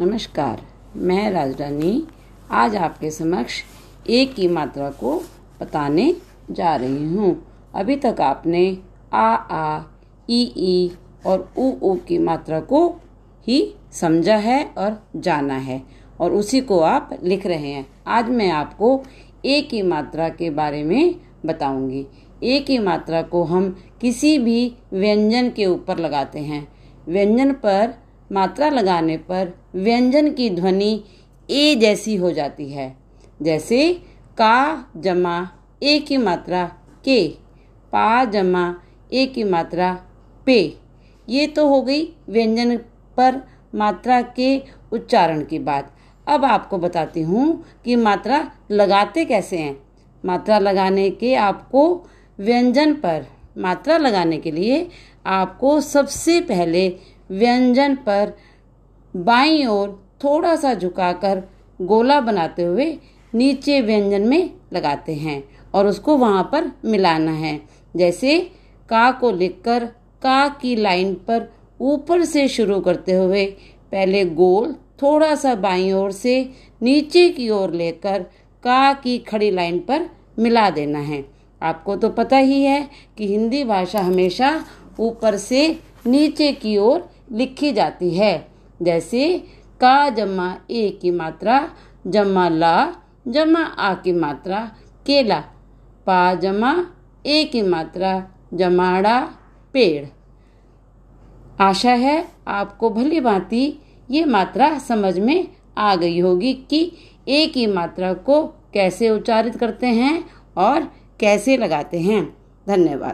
नमस्कार, मैं राजरानी। आज आपके समक्ष एक की मात्रा को बताने जा रही हूँ। अभी तक आपने आ आ, ई ई और उ ऊ की मात्रा को ही समझा है और जाना है और उसी को आप लिख रहे हैं। आज मैं आपको ए की मात्रा के बारे में बताऊँगी। ए की मात्रा को हम किसी भी व्यंजन के ऊपर लगाते हैं। व्यंजन पर मात्रा लगाने पर व्यंजन की ध्वनि ए जैसी हो जाती है। जैसे का जमा ए की मात्रा के, पा जमा ए की मात्रा पे। ये तो हो गई व्यंजन पर मात्रा के उच्चारण की बात। अब आपको बताती हूँ कि मात्रा लगाते कैसे हैं। मात्रा लगाने के आपको व्यंजन पर मात्रा लगाने के लिए आपको सबसे पहले व्यंजन पर बाईं ओर थोड़ा सा झुकाकर गोला बनाते हुए नीचे व्यंजन में लगाते हैं और उसको वहाँ पर मिलाना है। जैसे का को लिखकर का की लाइन पर ऊपर से शुरू करते हुए पहले गोल थोड़ा सा बाईं ओर से नीचे की ओर लेकर का की खड़ी लाइन पर मिला देना है। आपको तो पता ही है कि हिंदी भाषा हमेशा ऊपर से नीचे की ओर लिखी जाती है। जैसे, का जमा ए की मात्रा जमा ला जमा आ की मात्रा, केला। पा जमा ए की मात्रा जमाड़ा पेड़। आशा है आपको भली भांति ये मात्रा समझ में आ गई होगी कि ए की मात्रा को कैसे उच्चारित करते हैं और कैसे लगाते हैं। धन्यवाद।